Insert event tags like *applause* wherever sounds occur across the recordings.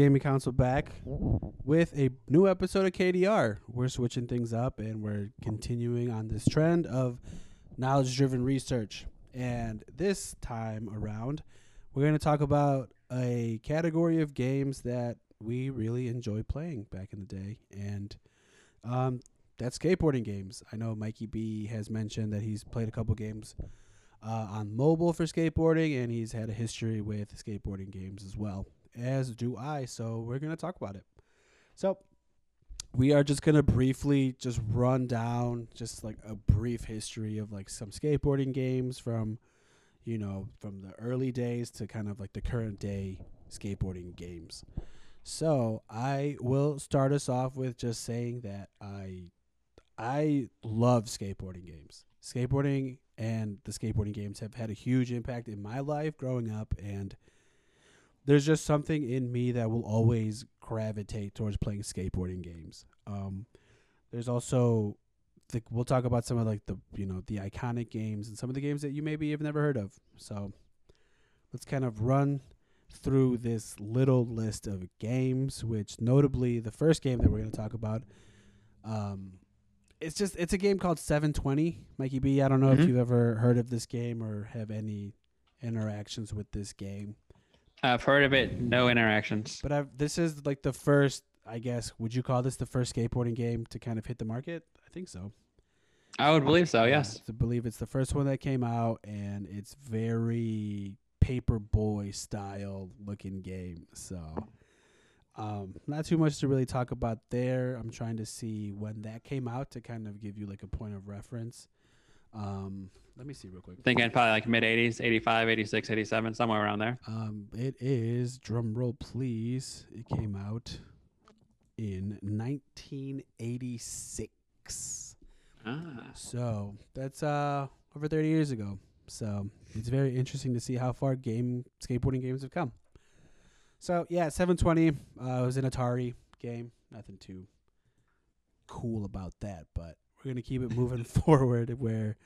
Gaming Council back with a new episode of KDR. We're switching things up and we're continuing on this trend of knowledge driven research. And this time around, we're going to talk about a category of games that we really enjoy playing back in the day. And um, that's skateboarding games. I know Mikey B has mentioned that he's played a couple games uh, on mobile for skateboarding, and he's had a history with skateboarding games as well as do I. So we're going to talk about it. So we are just going to briefly just run down just like a brief history of like some skateboarding games from, you know, from the early days to kind of like the current day skateboarding games. So I will start us off with just saying that I I love skateboarding games. Skateboarding and the skateboarding games have had a huge impact in my life growing up and there's just something in me that will always gravitate towards playing skateboarding games. Um, there's also the, we'll talk about some of like the you know the iconic games and some of the games that you maybe have never heard of. So let's kind of run through this little list of games, which notably the first game that we're going to talk about. Um, it's just it's a game called 720, Mikey B. I don't know mm-hmm. if you've ever heard of this game or have any interactions with this game. I've heard of it. No interactions. But I've, this is like the first, I guess. Would you call this the first skateboarding game to kind of hit the market? I think so. I would believe so. Yes. I believe it's the first one that came out, and it's very paperboy style looking game. So, um, not too much to really talk about there. I'm trying to see when that came out to kind of give you like a point of reference. Um, let me see real quick. Thinking probably like mid 80s, 85, 86, 87, somewhere around there. Um, it is drum roll, please. It came out in 1986. Ah. So that's uh over 30 years ago. So it's very interesting to see how far game skateboarding games have come. So yeah, 720 uh, was an Atari game. Nothing too cool about that, but we're gonna keep it moving *laughs* forward where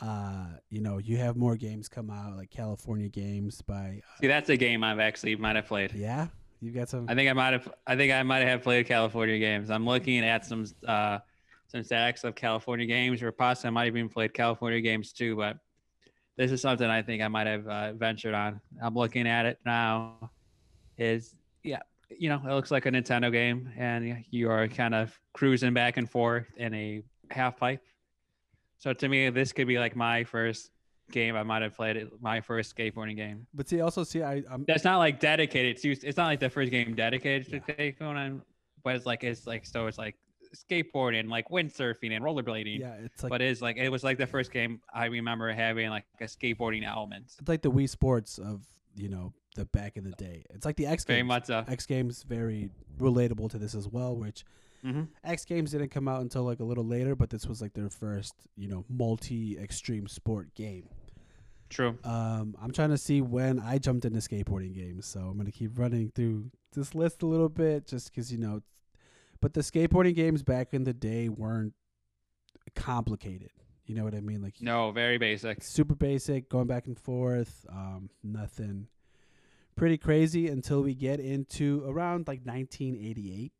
uh, you know, you have more games come out like California games by. Uh, See, that's a game I've actually might have played. Yeah, you've got some. I think I might have. I think I might have played California games. I'm looking at some uh, some stacks of California games, or possibly I might have even played California games too. But this is something I think I might have uh, ventured on. I'm looking at it now. Is yeah, you know, it looks like a Nintendo game, and you are kind of cruising back and forth in a half pipe so to me, this could be like my first game I might have played. It, my first skateboarding game. But see, also see, I I'm, that's not like dedicated to. It's not like the first game dedicated to yeah. skateboarding, but it's like it's like so it's like skateboarding, like windsurfing and rollerblading. Yeah, it's like. But it's like it was like the first game I remember having like a skateboarding element. It's like the Wii Sports of you know the back in the day. It's like the X games. Very much so. X Games very relatable to this as well, which Mm-hmm. X Games didn't come out until like a little later, but this was like their first, you know, multi extreme sport game. True. Um, I'm trying to see when I jumped into skateboarding games, so I'm gonna keep running through this list a little bit, just because you know. But the skateboarding games back in the day weren't complicated. You know what I mean? Like no, very basic, super basic, going back and forth. Um, nothing pretty crazy until we get into around like 1988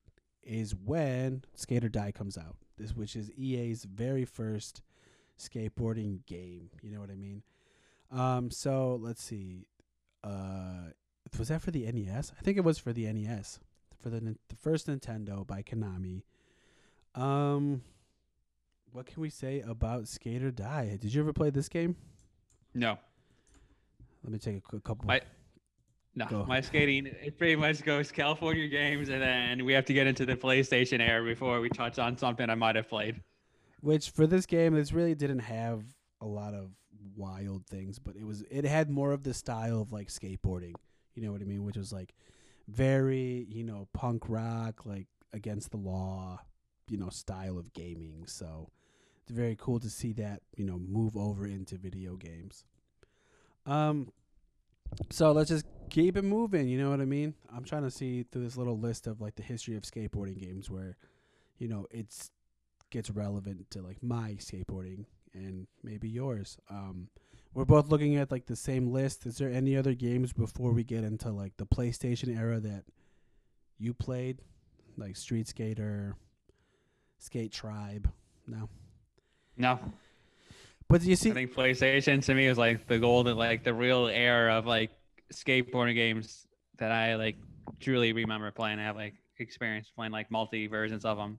is when Skate or Die comes out. This which is EA's very first skateboarding game. You know what I mean? Um, so let's see. Uh, was that for the NES? I think it was for the NES, for the the first Nintendo by Konami. Um, what can we say about Skate or Die? Did you ever play this game? No. Let me take a, a couple. I no, Go. my skating it pretty much goes California games, and then we have to get into the PlayStation era before we touch on something I might have played. Which for this game, this really didn't have a lot of wild things, but it was it had more of the style of like skateboarding. You know what I mean? Which was like very you know punk rock, like against the law, you know style of gaming. So it's very cool to see that you know move over into video games. Um, so let's just keep it moving. You know what I mean? I'm trying to see through this little list of like the history of skateboarding games where, you know, it's gets relevant to like my skateboarding and maybe yours. Um, we're both looking at like the same list. Is there any other games before we get into like the PlayStation era that you played, like Street Skater, Skate Tribe? No. No, But you see, I think PlayStation to me was like the golden, like the real era of like skateboarding games that I like truly remember playing. I have like experience playing like multi versions of them.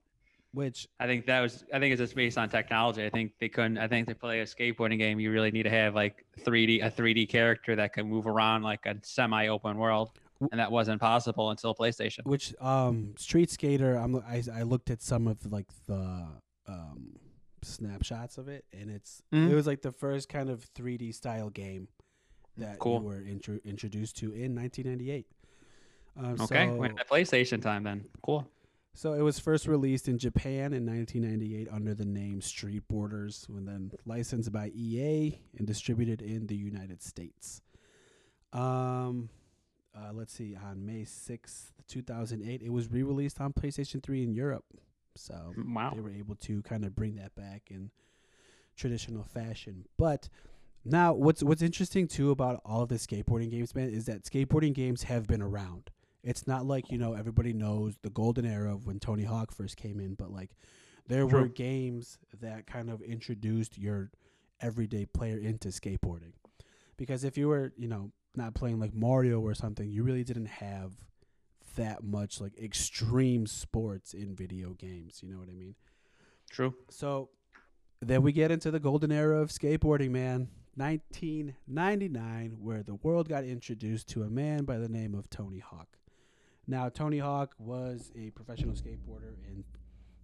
which I think that was. I think it's just based on technology. I think they couldn't. I think to play a skateboarding game, you really need to have like 3D a 3D character that can move around like a semi-open world, and that wasn't possible until PlayStation. which um Street Skater, I'm I, I looked at some of like the um snapshots of it, and it's Mhm. it was like the first kind of 3D style game that Cool. you were intro- introduced to in 1998. Um, Okay, so, when the PlayStation time then. Cool. so it was first released in Japan in 1998 under the name Street Boarders, and then licensed by EA and distributed in the United States. Um, uh, let's see, on May 6th, 2008, it was re-released on PlayStation 3 in Europe. So Wow. they were able to kind of bring that back in traditional fashion. But now, what's what's interesting too about all of the skateboarding games, man, is that skateboarding games have been around. It's not like you know everybody knows the golden era of when Tony Hawk first came in, but like there were games that kind of introduced your everyday player into skateboarding. Because if you were, you know, not playing like Mario or something, you really didn't have that much like extreme sports in video games. You know what I mean? True. So then we get into the golden era of skateboarding, man. 1999, where the world got introduced to a man by the name of Tony Hawk. Now, Tony Hawk was a professional skateboarder in,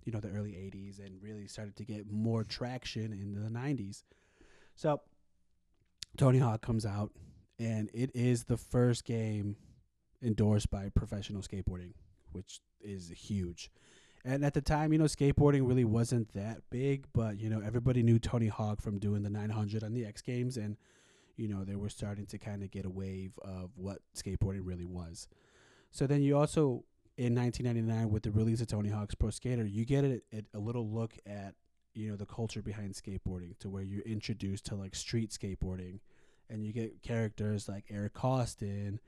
you know, the early 80s and really started to get more traction in the 90s. So, Tony Hawk comes out, and it is the first game endorsed by professional skateboarding, which is huge. And at the time, you know, skateboarding really wasn't that big, but you know, everybody knew Tony Hawk from doing the 900 on the X Games, and you know, they were starting to kind of get a wave of what skateboarding really was. So then you also, in 1999, with the release of Tony Hawk's Pro Skater, you get a, a, a little look at you know the culture behind skateboarding, to where you're introduced to like street skateboarding, and you get characters like Eric Koston.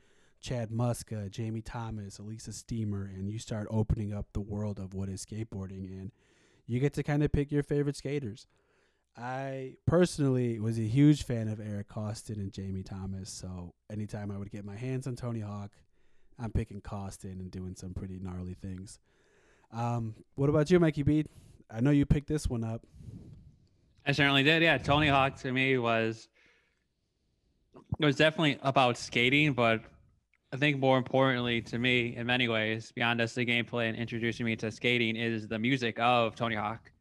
Chad Muska, Jamie Thomas, Elissa Steamer, and you start opening up the world of what is skateboarding, and you get to kind of pick your favorite skaters. I personally was a huge fan of Eric Koston and Jamie Thomas, so anytime I would get my hands on Tony Hawk, I'm picking Koston and doing some pretty gnarly things. Um, what about you, Mikey B? I know you picked this one up. I certainly did. Yeah, Tony Hawk to me was it was definitely about skating, but I think more importantly to me, in many ways, beyond just the gameplay and introducing me to skating, is the music of Tony Hawk,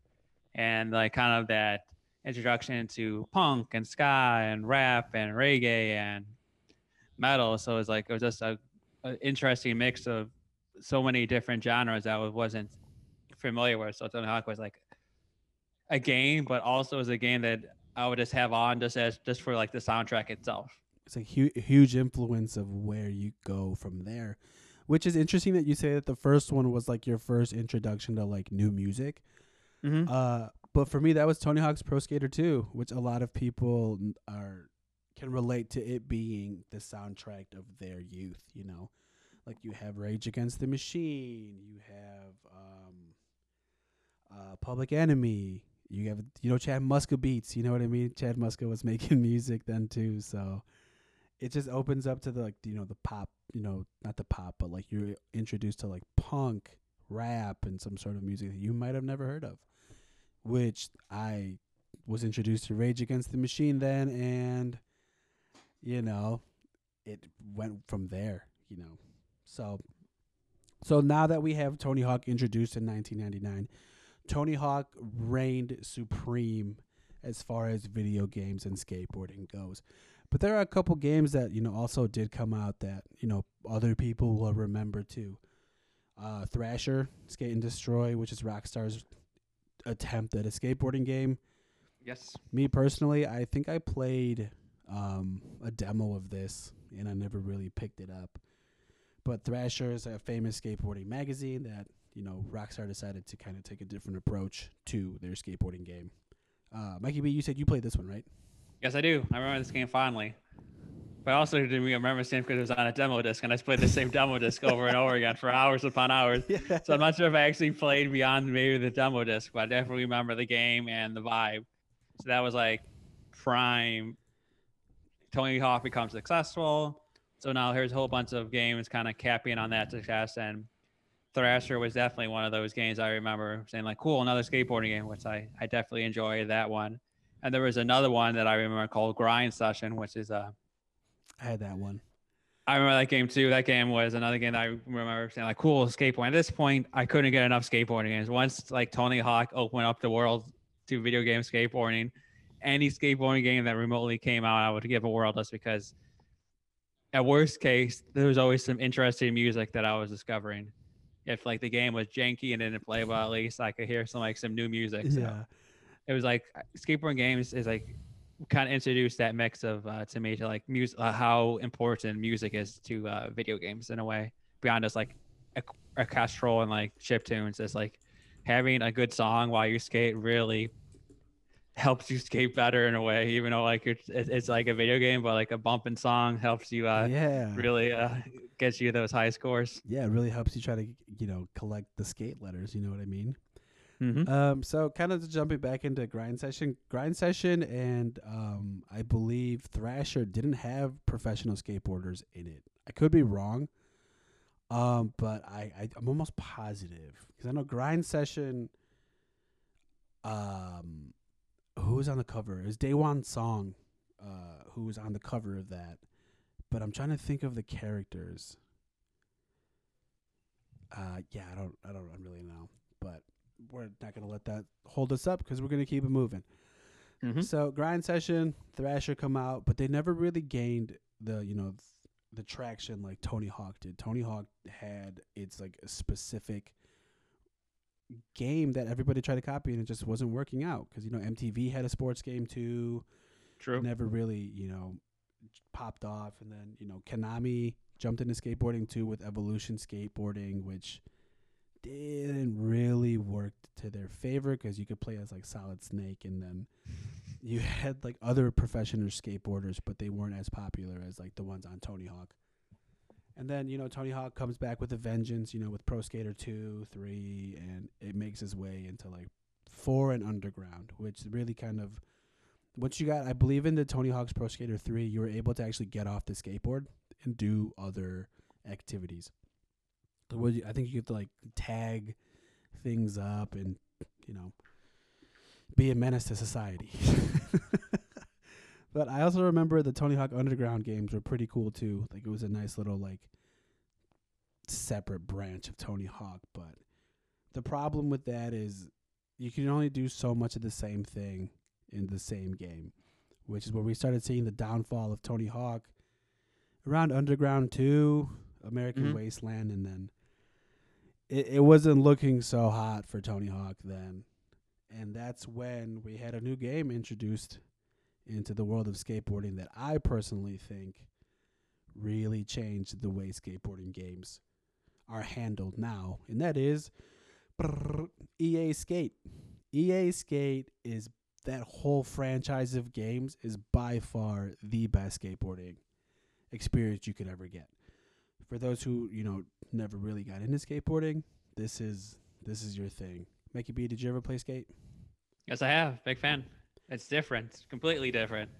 and like kind of that introduction to punk and ska and rap and reggae and metal. So it was like it was just a, a interesting mix of so many different genres that I wasn't familiar with. So Tony Hawk was like a game, but also as a game that I would just have on just as just for like the soundtrack itself. It's a hu- huge influence of where you go from there, which is interesting that you say that the first one was like your first introduction to like new music. Mm-hmm. Uh, but for me, that was Tony Hawk's Pro Skater 2, which a lot of people are can relate to it being the soundtrack of their youth. You know, like you have Rage Against the Machine, you have um, uh, Public Enemy, you have you know Chad Muska beats. You know what I mean? Chad Muska was *laughs* making music then too, so it just opens up to the like you know the pop. You know, not the pop, but like you're introduced to like punk, rap, and some sort of music that you might have never heard of which I was introduced to Rage Against the Machine then, and you know, it went from there. You know, so so now that we have Tony Hawk introduced in 1999, Tony Hawk reigned supreme as far as video games and skateboarding goes. But there are a couple games that you know also did come out that you know other people will remember too. Uh, Thrasher, Skate and Destroy, which is Rockstar's attempt at a skateboarding game. Yes. Me personally, I think I played um, a demo of this and I never really picked it up. But Thrasher is a famous skateboarding magazine that, you know, Rockstar decided to kind of take a different approach to their skateboarding game. Uh, Mikey B, you said you played this one, right? Yes, I do. I remember this game fondly. But I also didn't remember the same because it was on a demo disc, and I played the same demo disc over and over again for hours upon hours. *laughs* Yeah. So I'm not sure if I actually played beyond maybe the demo disc, but I definitely remember the game and the vibe. So that was like prime. Tony Hawk becomes successful. So now here's a whole bunch of games kind of capping on that success. And Thrasher was definitely one of those games I remember saying like, cool, another skateboarding game, which I, I definitely enjoyed that one. And there was another one that I remember called Grind Session, which is a I had that one. I remember that game too. That game was another game that I remember saying like, cool skateboarding. At this point, I couldn't get enough skateboarding games. Once like Tony Hawk opened up the world to video game skateboarding, any skateboarding game that remotely came out, I would give a world just because at worst case, there was always some interesting music that I was discovering. If like the game was janky and didn't play well, at least I could hear some like some new music. So Yeah. It was like skateboarding games is like kind of introduced that mix of uh, to me to like music uh, how important music is to uh, video games in a way beyond just like a, orchestral and like chip tunes is like having a good song while you skate really helps you skate better in a way even though like it's, it's it's like a video game but like a bumping song helps you uh yeah. really uh gets you those high scores Yeah, it really helps you try to, you know, collect the skate letters, you know what I mean? Mm-hmm. Um, so kind of jumping back into grind session, grind session, and um, I believe Thrasher didn't have professional skateboarders in it. I could be wrong, um, but I, I I'm almost positive because I know grind session. Um, who was on the cover? It was Daewon Song, uh, who was on the cover of that. But I'm trying to think of the characters. Uh, yeah, I don't, I don't really know, but we're not going to let that hold us up because we're going to keep it moving. Mm-hmm. So grind session, Thrasher come out, but they never really gained the you know the traction like Tony Hawk did. Tony Hawk had its like a specific game that everybody tried to copy and it just wasn't working out because you know MTV had a sports game too. true Never really you know popped off, and then you know Konami jumped into skateboarding too with Evolution Skateboarding, which didn't really work to their favor because you could play as like Solid Snake, and then *laughs* you had like other professional skateboarders, but they weren't as popular as like the ones on Tony Hawk. And then you know Tony Hawk comes back with a vengeance, you know, with Pro Skater two, three, and it makes its way into like four and Underground, which really kind of once you got, I believe in the Tony Hawk's Pro Skater three, you were able to actually get off the skateboard and do other activities. What you- I think you have to like tag things up and you know be a menace to society. *laughs* but I also remember the Tony Hawk Underground games were pretty cool too. Like it was a nice little like separate branch of Tony Hawk, but the problem with that is you can only do so much of the same thing in the same game, which is where we started seeing the downfall of Tony Hawk around Underground 2, American Mhm. Wasteland, and then it, it wasn't looking so hot for Tony Hawk then. And that's when we had a new game introduced into the world of skateboarding that I personally think really changed the way skateboarding games are handled now. And that is brrr, EA Skate. EA Skate is that whole franchise of games is by far the best skateboarding experience you could ever get. For those who, you know, never really got into skateboarding, this is this is your thing. Mickey B, did you ever play skate? Yes, I have. Big fan. It's different. It's completely different.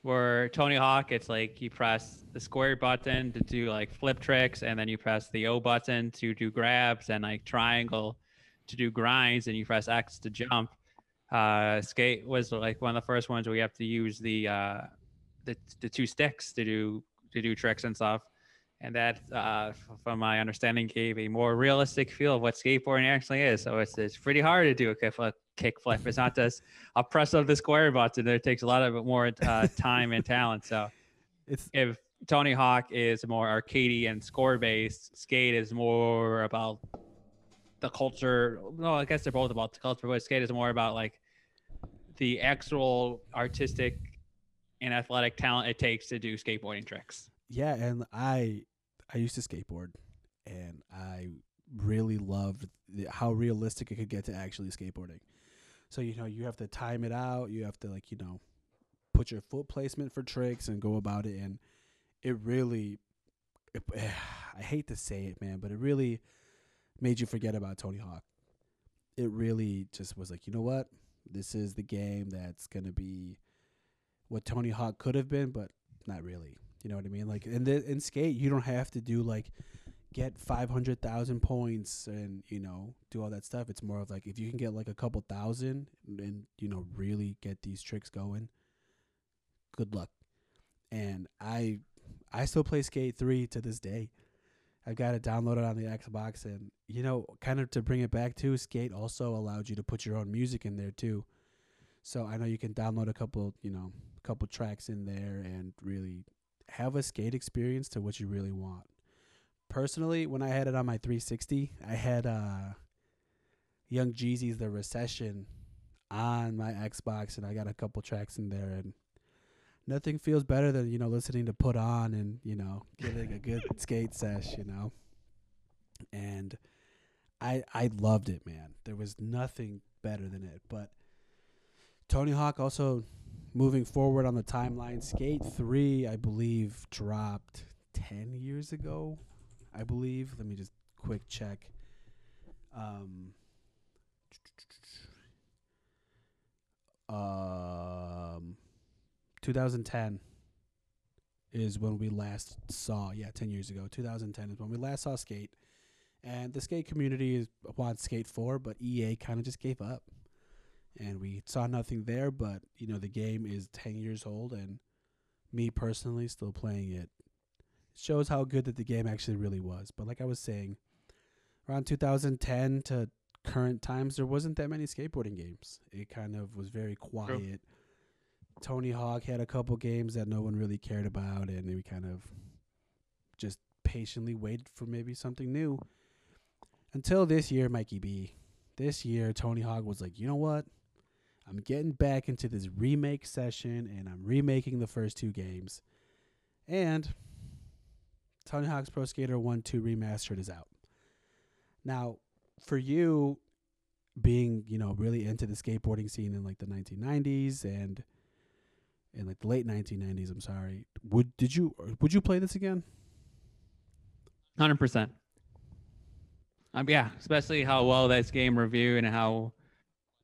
Where Tony Hawk, it's like you press the square button to do like flip tricks, and then you press the O button to do grabs, and like triangle to do grinds, and you press X to jump. Uh, skate was like one of the first ones where you have to use the uh, the the two sticks to do to do tricks and stuff. And that, uh, from my understanding, gave a more realistic feel of what skateboarding actually is. So it's it's pretty hard to do a kickflip. Kickflip. It's not just a press of the square button. It takes a lot of more uh, time and talent. So *laughs* It's if Tony Hawk is more arcadey and score based, Skate is more about the culture. No, I guess they're both about the culture, but Skate is more about like the actual artistic and athletic talent it takes to do skateboarding tricks. Yeah, and I I used to skateboard, and I really loved the, how realistic it could get to actually skateboarding. So you know you have to time it out. You have to like you know put your foot placement for tricks and go about it. And it really, it, *sighs* I hate to say it, man, but it really made you forget about Tony Hawk. It really just was like, you know what? This is the game that's gonna be what Tony Hawk could have been, but not really. You know what I mean? Like in the in skate, you don't have to do like get five hundred thousand points and you know do all that stuff. It's more of like if you can get like a couple thousand and you know really get these tricks going. Good luck. And I I still play Skate three to this day. I've got it downloaded on the Xbox, and you know, kind of to bring it back to Skate also allowed you to put your own music in there too. So I know you can download a couple, you know, a couple tracks in there and really have a skate experience to what you really want. Personally, when I had it on my 360, I had uh Young Jeezy's The Recession on my Xbox and I got a couple tracks in there and nothing feels better than, you know, listening to put on and, you know, getting a good *laughs* skate sesh, you know. And I I loved it, man. There was nothing better than it. But Tony Hawk also moving forward on the timeline, Skate 3, I believe, dropped 10 years ago. I believe. Let me just quick check. Um, um, 2010 is when we last saw. Yeah, 10 years ago. 2010 is when we last saw Skate. And the skate community wants Skate 4, but EA kind of just gave up and we saw nothing there. But you know, the game is ten years old, and me personally still playing it shows how good that the game actually really was. But like I was saying, around 2010 to current times, there wasn't that many skateboarding games. It kind of was very quiet. True. Tony Hawk had a couple games that no one really cared about, and we kind of just patiently waited for maybe something new. Until this year, Mikey B. This year, Tony Hawk was like, you know what? I'm getting back into this remake session and I'm remaking the first two games. And Tony Hawk's Pro Skater 1 2 Remastered is out. Now, for you being, you know, really into the skateboarding scene in like the 1990s and in like the late 1990s, I'm sorry. Would did you would you play this again? 100%. Um yeah, especially how well this game reviewed and how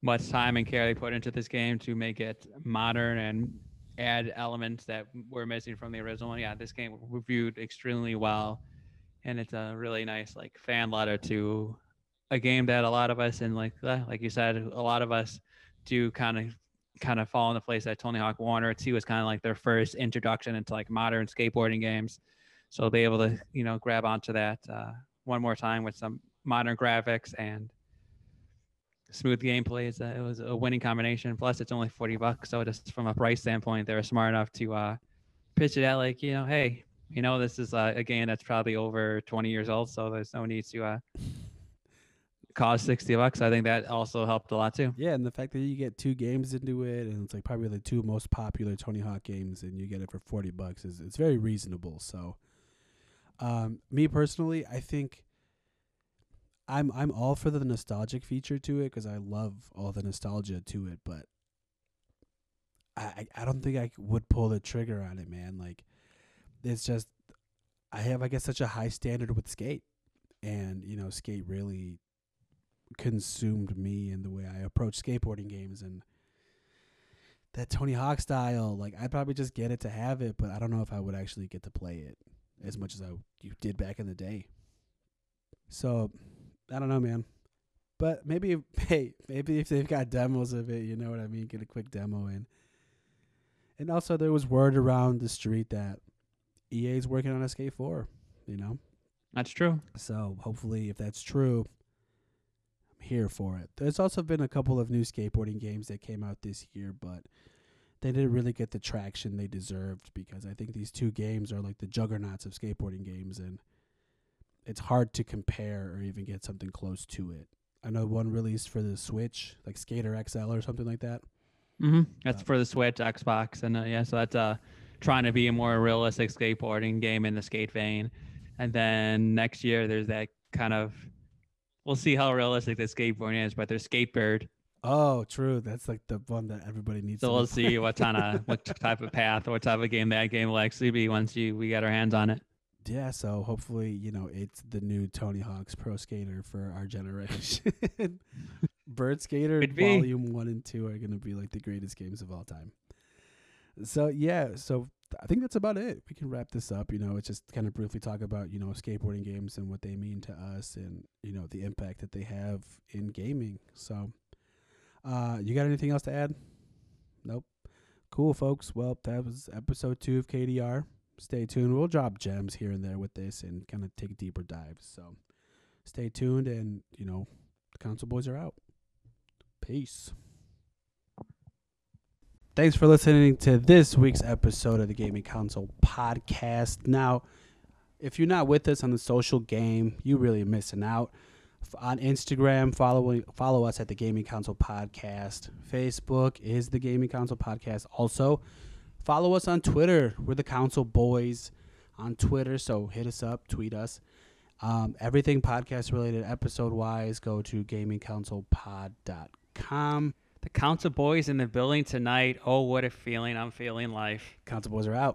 much time and care they put into this game to make it modern and add elements that were missing from the original one. Yeah, this game reviewed extremely well, and it's a really nice like fan letter to a game that a lot of us and like uh, like you said, a lot of us do kind of kind of fall in the place that Tony Hawk One or Two was kind of like their first introduction into like modern skateboarding games. So they able to you know grab onto that uh, one more time with some modern graphics and smooth gameplay. It's a, it was a winning combination. Plus, it's only forty bucks, so just from a price standpoint, they were smart enough to uh, pitch it at like you know, hey, you know, this is uh, a game that's probably over twenty years old, so there's no need to uh, cost sixty bucks. I think that also helped a lot too. Yeah, and the fact that you get two games into it, and it's like probably the two most popular Tony Hawk games, and you get it for forty bucks is it's very reasonable. So, um, me personally, I think I'm I'm all for the nostalgic feature to it because I love all the nostalgia to it, but I I don't think I would pull the trigger on it, man. Like it's just I have I guess such a high standard with skate, and you know skate really consumed me in the way I approach skateboarding games and that Tony Hawk style. Like I'd probably just get it to have it, but I don't know if I would actually get to play it as much as I you did back in the day. So I don't know, man. But maybe, *laughs* hey, maybe if they've got demos of it, you know what I mean. Get a quick demo in. And also, there was word around the street that EA is working on a Skate Four. You know, that's true. So hopefully, if that's true, I'm here for it. There's also been a couple of new skateboarding games that came out this year, but they didn't really get the traction they deserved because I think these two games are like the juggernauts of skateboarding games, and it's hard to compare or even get something close to it. I know one released for the Switch, like Skater XL or something like that. Mm-hmm. That's uh, for the Switch, Xbox, and uh, yeah, so that's uh trying to be a more realistic skateboarding game in the skate vein. And then next year, there's that kind of. We'll see how realistic the skateboarding is, but there's Skatebird Oh, true. That's like the one that everybody needs. So to we'll see what kind of what *laughs* type of path, what type of game that game will actually be once you we get our hands on it. Yeah, so hopefully, you know, it's the new Tony Hawk's Pro Skater for our generation. *laughs* Bird Skater Volume 1 and 2 are going to be like the greatest games of all time. So, yeah, so I think that's about it. We can wrap this up. You know, it's just kind of briefly talk about, you know, skateboarding games and what they mean to us and, you know, the impact that they have in gaming. So, uh, you got anything else to add? Nope. Cool, folks. Well, that was episode two of KDR stay tuned. We'll drop gems here and there with this and kind of take deeper dives. So stay tuned and, you know, the console boys are out. Peace. Thanks for listening to this week's episode of the Gaming Console Podcast. Now, if you're not with us on the social game, you really missing out. On Instagram, following follow us at the Gaming Console Podcast. Facebook is the Gaming Console Podcast. Also, Follow us on Twitter. We're the Council Boys on Twitter, so hit us up, tweet us. Um, everything podcast related, episode wise, go to gamingcouncilpod.com. The Council Boys in the building tonight. Oh, what a feeling! I'm feeling life. Council Boys are out.